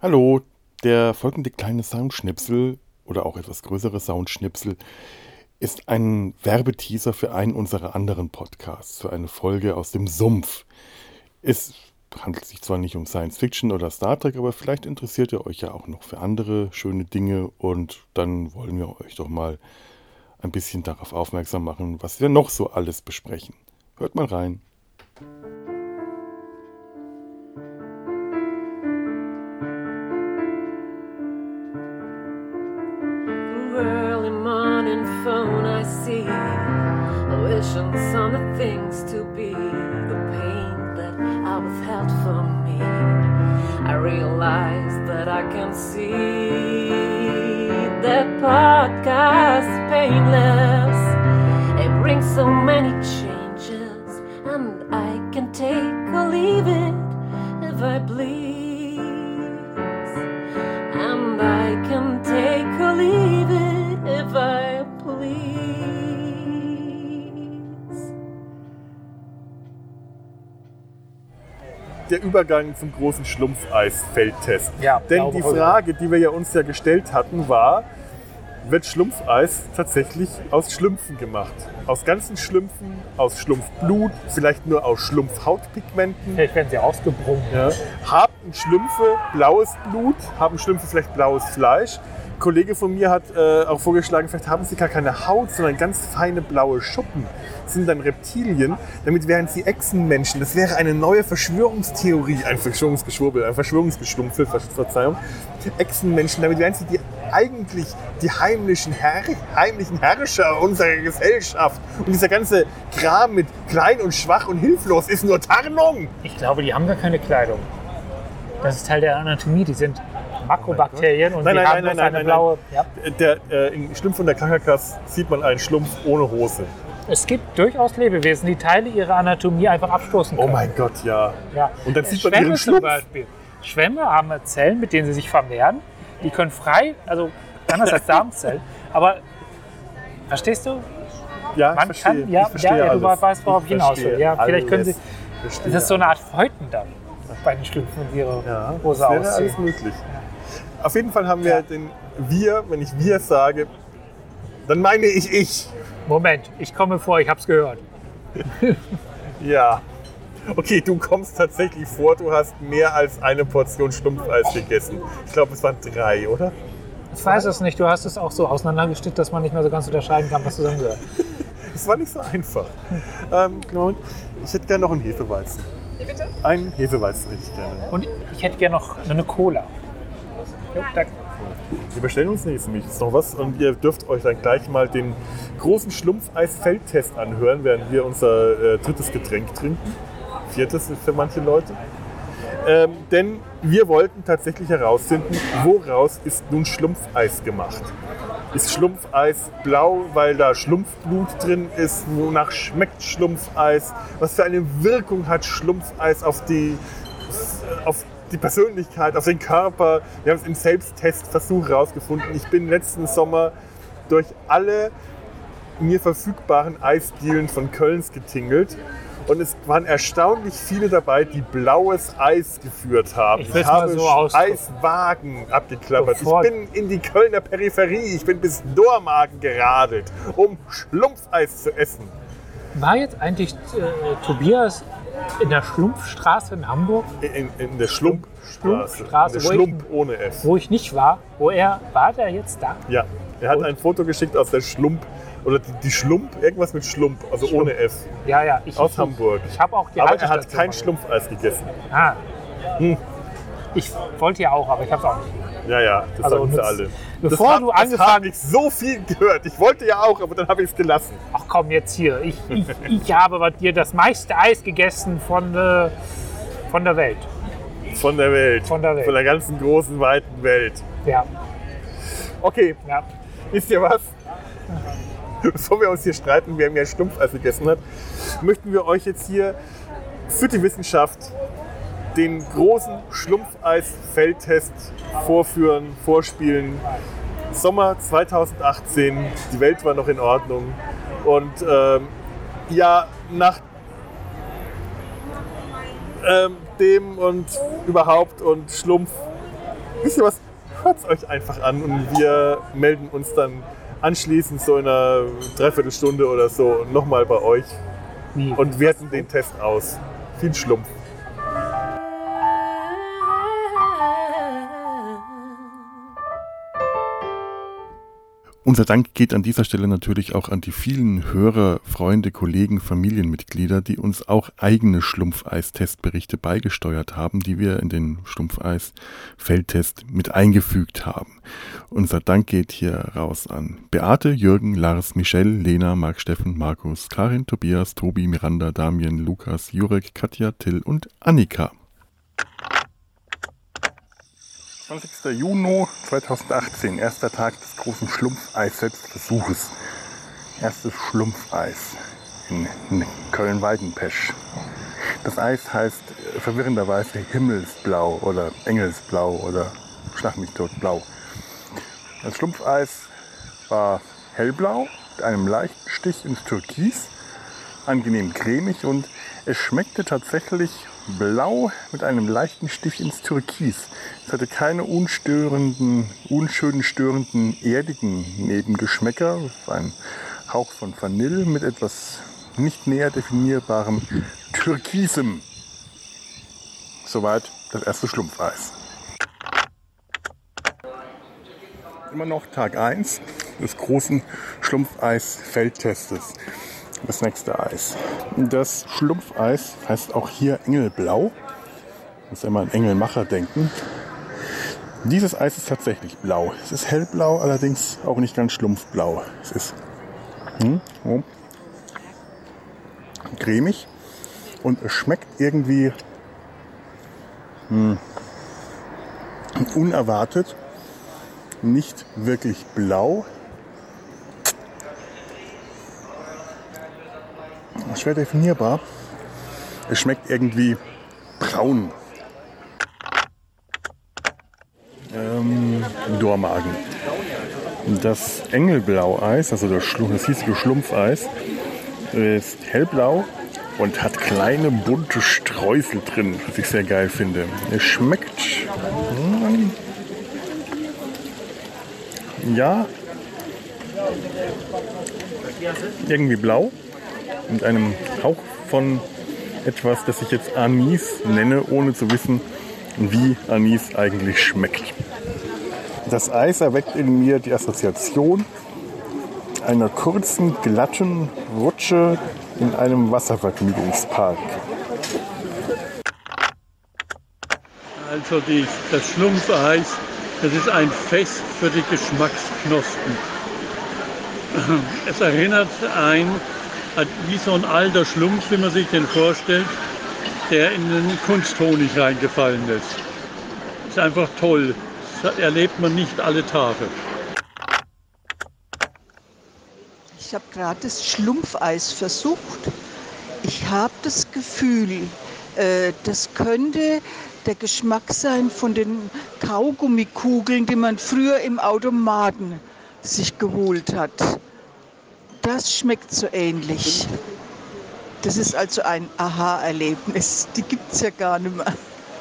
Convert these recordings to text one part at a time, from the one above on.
Hallo, der folgende kleine Soundschnipsel oder auch etwas größere Soundschnipsel ist ein Werbeteaser für einen unserer anderen Podcasts, für eine Folge aus dem Sumpf. Es handelt sich zwar nicht um Science Fiction oder Star Trek, aber vielleicht interessiert ihr euch ja auch noch für andere schöne Dinge und dann wollen wir euch doch mal ein bisschen darauf aufmerksam machen, was wir noch so alles besprechen. Hört mal rein. Realize that I can see. That podcast painless. It brings so many changes and I can take der Übergang zum großen Schlumpfeisfeldtest. Ja, Denn die. Frage, die wir ja uns ja gestellt hatten, war, wird Schlumpfeis tatsächlich aus Schlümpfen gemacht? Aus ganzen Schlümpfen, aus Schlumpfblut, vielleicht nur aus Schlumpfhautpigmenten? Vielleicht werden sie ausgebrungen. Ja. Haben Schlümpfe blaues Blut? Haben Schlümpfe vielleicht blaues Fleisch? Ein Kollege von mir hat äh, auch vorgeschlagen, vielleicht haben sie gar keine Haut, sondern ganz feine blaue Schuppen. Das sind dann Reptilien. Damit wären sie Echsenmenschen. Das wäre eine neue Verschwörungstheorie, ein Verschwörungsgeschwurbel, ein Verschwörungsgeschlumpfe, Ver- Verzeihung. Echsenmenschen, damit wären sie die eigentlich die heimlichen, Herr, heimlichen Herrscher unserer Gesellschaft. Und dieser ganze Kram mit klein und schwach und hilflos ist nur Tarnung. Ich glaube, die haben gar keine Kleidung. Das ist Teil der Anatomie. Die sind Makrobakterien und Nein, nein, haben nein, nein, eine nein, blaue. Ja. Der, äh, Im Schlumpf von der Kakakas sieht man einen Schlumpf ohne Hose. Es gibt durchaus Lebewesen, die Teile ihrer Anatomie einfach abstoßen Oh können. mein Gott, ja. Ja. Und dann sieht man Schwämme ihren Schlumpf. Schwämme haben Zellen, mit denen sie sich vermehren. Die können frei, also anders als Samenzellen. Aber verstehst du? Ja, Man verstehe. kann- ja, verstehe ja, du alles. weißt, worauf ich hinaus will. Ja, vielleicht können alles. Sie- Ich verstehe Das ist so eine Art Häuten dann bei den Schlümpfen, die ihre Ja, Hose ausziehen. alles möglich. Auf jeden Fall haben wir Ja. den Wir, wenn ich wir sage, dann meine ich ich. Moment, ich komme vor, ich hab's gehört. Ja. Okay, du kommst tatsächlich vor, du hast mehr als eine Portion Schlumpfeis gegessen. Ich glaube, es waren drei, oder? Ich weiß es nicht, du hast es auch so auseinandergestellt, dass man nicht mehr so ganz unterscheiden kann, was zusammengehört. Es war nicht so einfach. Ähm, ich hätte gerne noch einen Hefeweizen. Wie bitte? Einen Hefeweizen hätte ich gerne. Und ich hätte gerne noch eine Cola. Jo, danke. Wir bestellen uns nächstes Mal noch was und ihr dürft euch dann gleich mal den großen Schlumpfeis-Feldtest anhören, während wir unser äh, drittes Getränk trinken. Viertes für manche Leute. Ähm, denn wir wollten tatsächlich herausfinden, woraus ist nun Schlumpfeis gemacht. Ist Schlumpfeis blau, weil da Schlumpfblut drin ist? Wonach schmeckt Schlumpfeis? Was für eine Wirkung hat Schlumpfeis auf die, auf die Persönlichkeit, auf den Körper? Wir haben es im Selbsttestversuch herausgefunden. Ich bin letzten Sommer durch alle mir verfügbaren Eisdielen von Kölns getingelt. Und es waren erstaunlich viele dabei, die blaues Eis geführt haben. Ich mal habe so. Eiswagen abgeklappert. Bevor- Ich bin in die Kölner Peripherie. Ich bin bis Dormagen geradelt, um Schlumpfeis zu essen. War jetzt eigentlich äh, Tobias in der Schlumpfstraße in Hamburg, In, in der Schlumpfstraße. Schlumpfstraße, der wo ich- Schlump ohne F. wo ich nicht war, wo er, war der jetzt da? Ja, er hat Und? ein Foto geschickt aus der Schlump. Oder die, die Schlump, irgendwas mit Schlump, also Schlump. ohne F. Ja, ja. Ich, Aus ich, Hamburg. Ich habe auch die Aber er hat kein Schlumpfeis gegessen. Ah. Ich wollte ja auch, aber ich habe es auch nicht. Ja, ja, das Also sagen sie alle. bevor das hab- du Das angefangen- habe ich so viel gehört. Ich wollte ja auch, aber dann habe ich es gelassen. Ach komm, jetzt hier. Ich, ich, ich habe bei dir das meiste Eis gegessen von, äh, von der Welt. Von der Welt. Von der Welt. Von der ganzen großen, weiten Welt. Ja, Okay, ja. wisst ihr was? Bevor wir uns hier streiten, wer mehr Schlumpfeis gegessen hat, möchten wir euch jetzt hier für die Wissenschaft den großen Schlumpfeis-Feldtest vorführen, vorspielen. Sommer 2018, die Welt war noch in Ordnung. Und ähm, ja, nach ähm, dem und überhaupt und Schlumpf wisst ihr was? Hört es euch einfach an und wir melden uns dann anschließend so in einer Dreiviertelstunde oder so nochmal bei euch und werten den Test aus. Viel Schlumpf. Unser Dank geht an dieser Stelle natürlich auch an die vielen Hörer, Freunde, Kollegen, Familienmitglieder, die uns auch eigene Schlumpfeis-Testberichte beigesteuert haben, die wir in den Schlumpfeis-Feldtest mit eingefügt haben. Unser Dank geht hier raus an Beate, Jürgen, Lars, Michelle, Lena, Marc, Steffen, Markus, Karin, Tobias, Tobi, Miranda, Damien, Lukas, Jurek, Katja, Till und Annika. 20. Juni 2018, erster Tag des großen Schlumpfeis-Selbstversuches. Erstes Schlumpfeis in, Köln-Weidenpesch. Das Eis heißt äh, verwirrenderweise Himmelsblau oder Engelsblau oder Schlag mich tot blau. Das Schlumpfeis war hellblau mit einem leichten Stich ins Türkis, angenehm cremig und es schmeckte tatsächlich blau mit einem leichten Stich ins Türkis. Es hatte keine unstörenden, unschönen, störenden, erdigen Nebengeschmäcker. Ein Hauch von Vanille mit etwas nicht näher definierbarem Türkisem. Soweit das erste Schlumpfeis. Immer noch Tag 1 des großen Schlumpfeis-Feldtestes. Das nächste Eis. Das Schlumpfeis heißt auch hier Engelblau. Muss mal an Engelmacher denken. Dieses Eis ist tatsächlich blau. Es ist hellblau, allerdings auch nicht ganz schlumpfblau. Es ist hm, oh, cremig und es schmeckt irgendwie hm, unerwartet nicht wirklich blau. Schwer definierbar. Es schmeckt irgendwie braun. Ähm, Dormagen. Das Engelblau-Eis, also das, das hiesige Schlumpfeis, ist hellblau und hat kleine bunte Streusel drin, was ich sehr geil finde. Es schmeckt hm, ja irgendwie blau mit einem Hauch von etwas, das ich jetzt Anis nenne, ohne zu wissen, wie Anis eigentlich schmeckt. Das Eis erweckt in mir die Assoziation einer kurzen, glatten Rutsche in einem Wasservergnügungspark. Also die, das Schlumpfeis, das ist ein Fest für die Geschmacksknospen. Es erinnert ein an wie so ein alter Schlumpf, wie man sich den vorstellt, der in den Kunsthonig reingefallen ist. Ist einfach toll. Das erlebt man nicht alle Tage. Ich habe gerade das Schlumpfeis versucht. Ich habe das Gefühl, äh, das könnte der Geschmack sein von den Kaugummikugeln, die man früher im Automaten sich geholt hat. Das schmeckt so ähnlich. Das ist also ein Aha-Erlebnis. Die gibt es ja gar nicht mehr.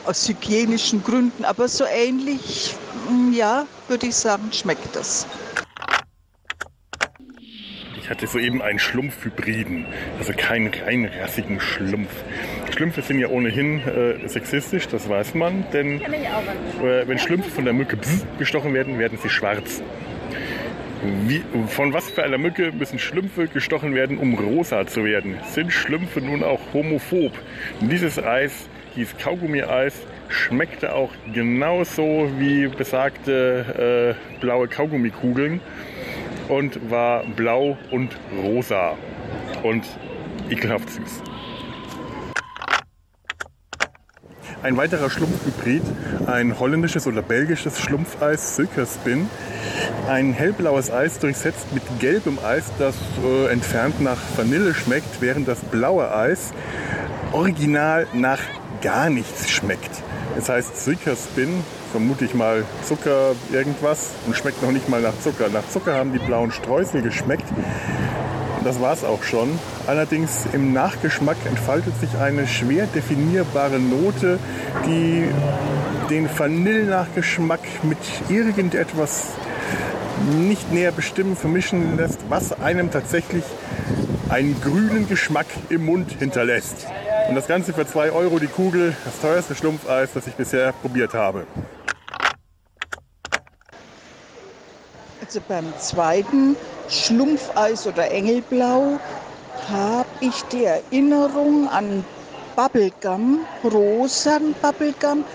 Aus hygienischen Gründen. Aber so ähnlich, mm, ja, würde ich sagen, schmeckt das. Ich hatte soeben einen Schlumpfhybriden, also keinen rein rassigen Schlumpf. Schlümpfe sind ja ohnehin äh, sexistisch, das weiß man, denn äh, wenn Schlümpfe von der Mücke gestochen werden, werden sie schwarz. Wie, von was für einer Mücke müssen Schlümpfe gestochen werden, um rosa zu werden? Sind Schlümpfe nun auch homophob? Dieses Eis, dieses Kaugummi-Eis, schmeckte auch genauso wie besagte äh, blaue Kaugummikugeln und war blau und rosa und ekelhaft süß. Ein weiterer Schlumpfhybrid, ein holländisches oder belgisches Schlumpfeis, Silkerspin. Ein hellblaues Eis durchsetzt mit gelbem Eis, das äh, entfernt nach Vanille schmeckt, während das blaue Eis original nach gar nichts schmeckt. Es heißt Silkerspin, vermute ich mal Zucker irgendwas und schmeckt noch nicht mal nach Zucker. Nach Zucker haben die blauen Streusel geschmeckt. Das war's auch schon. Allerdings im Nachgeschmack entfaltet sich eine schwer definierbare Note, die den Vanillenachgeschmack mit irgendetwas nicht näher bestimmen, vermischen lässt, was einem tatsächlich einen grünen Geschmack im Mund hinterlässt. Und das Ganze für 2 Euro die Kugel, das teuerste Schlumpfeis, das ich bisher probiert habe. Also beim zweiten Schlumpfeis oder Engelblau habe ich die Erinnerung an Bubblegum, rosan Bubblegum,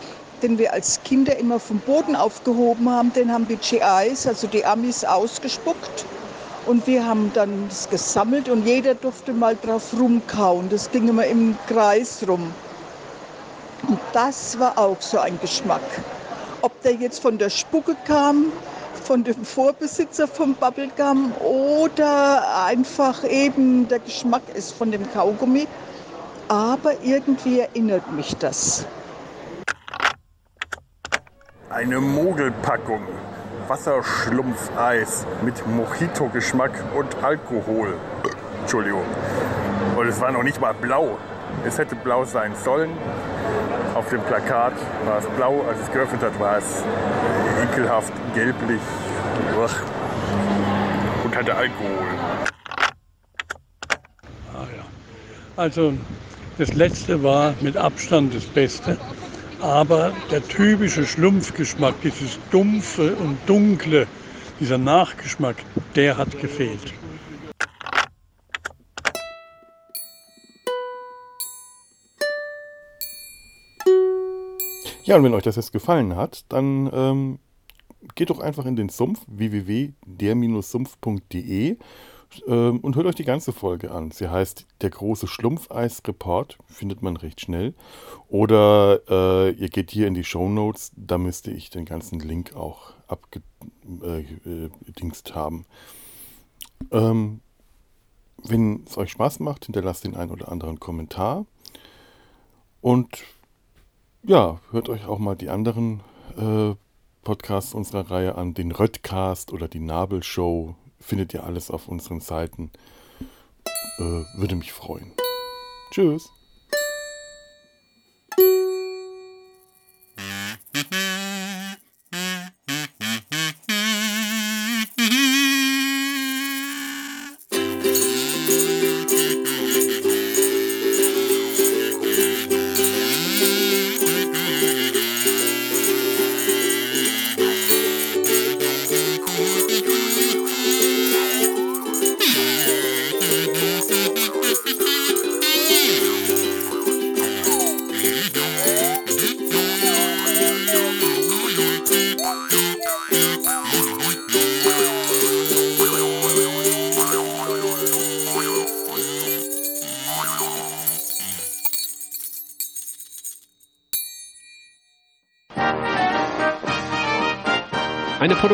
den wir als Kinder immer vom Boden aufgehoben haben. Den haben die GIs, also die Amis, ausgespuckt. Und wir haben dann das gesammelt und jeder durfte mal drauf rumkauen. Das ging immer im Kreis rum. Und das war auch so ein Geschmack. Ob der jetzt von der Spucke kam, von dem Vorbesitzer vom Bubblegum oder einfach eben der Geschmack ist von dem Kaugummi. Aber irgendwie erinnert mich das. Eine Mogelpackung. Wasserschlumpfeis mit Mojito-Geschmack und Alkohol. Entschuldigung. Und es war noch nicht mal blau. Es hätte blau sein sollen. Auf dem Plakat war es blau, als es geöffnet hat, war es ekelhaft gelblich und hatte Alkohol. Ah, ja. Also das letzte war mit Abstand das Beste. Aber der typische Schlumpfgeschmack, dieses dumpfe und dunkle, dieser Nachgeschmack, der hat gefehlt. Ja, und wenn euch das jetzt gefallen hat, dann ähm, geht doch einfach in den Sumpf www.der-sumpf.de ähm, und hört euch die ganze Folge an. Sie heißt Der große Schlumpfeis-Report, findet man recht schnell. Oder äh, ihr geht hier in die Show Notes, da müsste ich den ganzen Link auch abgedingst äh, haben. Ähm, wenn es euch Spaß macht, hinterlasst den einen oder anderen Kommentar. Und ja, hört euch auch mal die anderen äh, Podcasts unserer Reihe an, den Röttcast oder die Nabelshow. Findet ihr alles auf unseren Seiten. Äh, würde mich freuen. Tschüss.